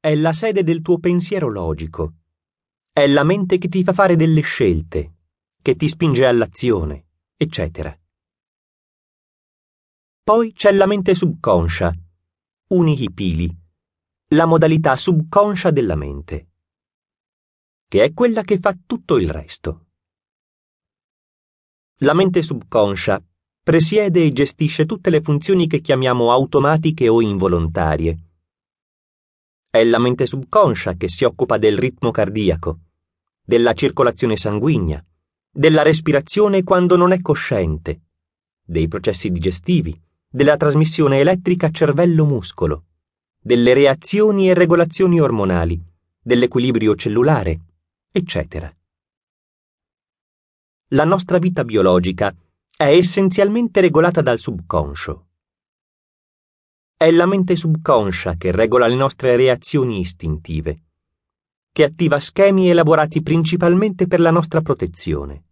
è la sede del tuo pensiero logico. È la mente che ti fa fare delle scelte, che ti spinge all'azione, eccetera. Poi c'è la mente subconscia, unihi pili, la modalità subconscia della mente, che è quella che fa tutto il resto. La mente subconscia presiede e gestisce tutte le funzioni che chiamiamo automatiche o involontarie. È la mente subconscia che si occupa del ritmo cardiaco, della circolazione sanguigna, della respirazione quando non è cosciente, dei processi digestivi, della trasmissione elettrica cervello-muscolo, delle reazioni e regolazioni ormonali, dell'equilibrio cellulare, eccetera. La nostra vita biologica è essenzialmente regolata dal subconscio. È la mente subconscia che regola le nostre reazioni istintive, che attiva schemi elaborati principalmente per la nostra protezione.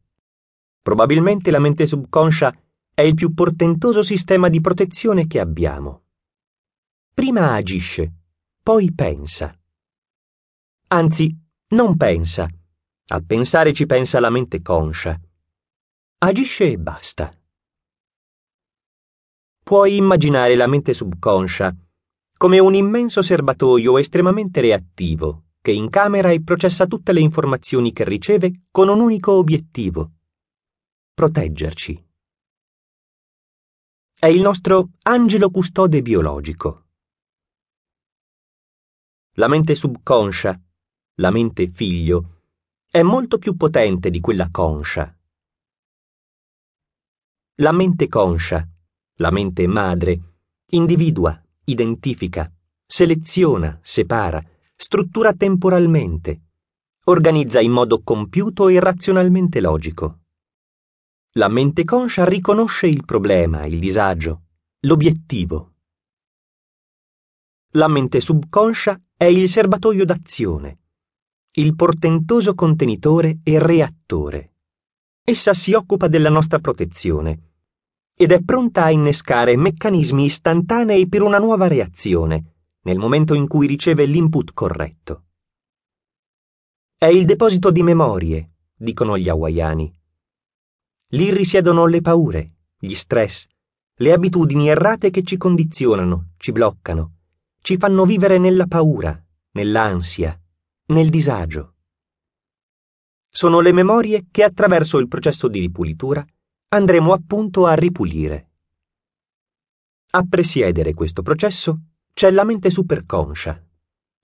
Probabilmente la mente subconscia è il più portentoso sistema di protezione che abbiamo. Prima agisce, poi pensa. Anzi, non pensa. Al pensare ci pensa la mente conscia. Agisce e basta. Puoi immaginare la mente subconscia come un immenso serbatoio estremamente reattivo che incamera e processa tutte le informazioni che riceve con un unico obiettivo proteggerci è il nostro angelo custode biologico. La mente subconscia, la mente figlio, è molto più potente di quella conscia. La mente conscia, la mente madre, individua, identifica, seleziona, separa, struttura temporalmente, organizza in modo compiuto e razionalmente logico. La mente conscia riconosce il problema, il disagio, l'obiettivo. La mente subconscia è il serbatoio d'azione, il portentoso contenitore e reattore. Essa si occupa della nostra protezione ed è pronta a innescare meccanismi istantanei per una nuova reazione nel momento in cui riceve l'input corretto. È il deposito di memorie, dicono gli hawaiani Lì risiedono le paure, gli stress, le abitudini errate che ci condizionano, ci bloccano, ci fanno vivere nella paura, nell'ansia, nel disagio. Sono le memorie che attraverso il processo di ripulitura andremo appunto a ripulire. A presiedere questo processo c'è la mente superconscia,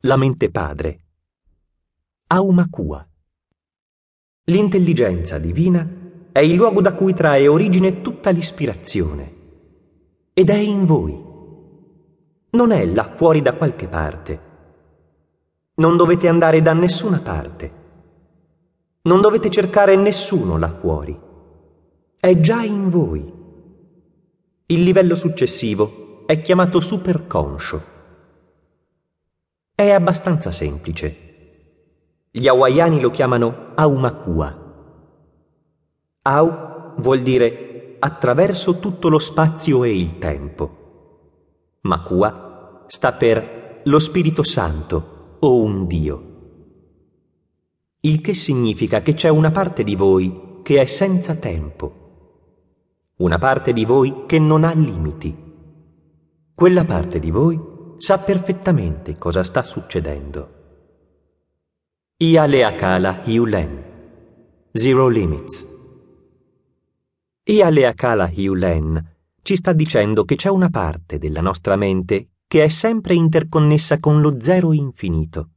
la mente padre. Aumakua. L'intelligenza divina è il luogo da cui trae origine tutta l'ispirazione. Ed è in voi. Non è là fuori da qualche parte. Non dovete andare da nessuna parte. Non dovete cercare nessuno là fuori. È già in voi. Il livello successivo è chiamato superconscio. È abbastanza semplice. Gli hawaiani lo chiamano Aumakua Au vuol dire attraverso tutto lo spazio e il tempo. Makua sta per lo Spirito Santo o un Dio. Il che significa che c'è una parte di voi che è senza tempo, una parte di voi che non ha limiti. Quella parte di voi sa perfettamente cosa sta succedendo. Ia Leakala Hiulen Zero Limits e Aleakala Hiulen ci sta dicendo che c'è una parte della nostra mente che è sempre interconnessa con lo zero infinito,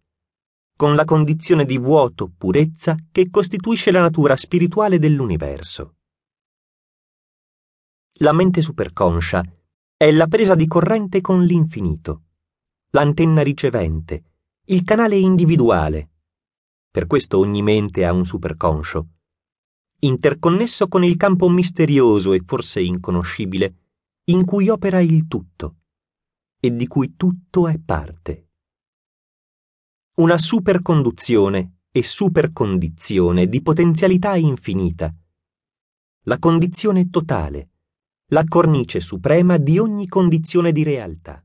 con la condizione di vuoto, purezza che costituisce la natura spirituale dell'universo. La mente superconscia è la presa di corrente con l'infinito, l'antenna ricevente, il canale individuale. Per questo ogni mente ha un superconscio interconnesso con il campo misterioso e forse inconoscibile, in cui opera il tutto e di cui tutto è parte. Una superconduzione e supercondizione di potenzialità infinita. La condizione totale, la cornice suprema di ogni condizione di realtà.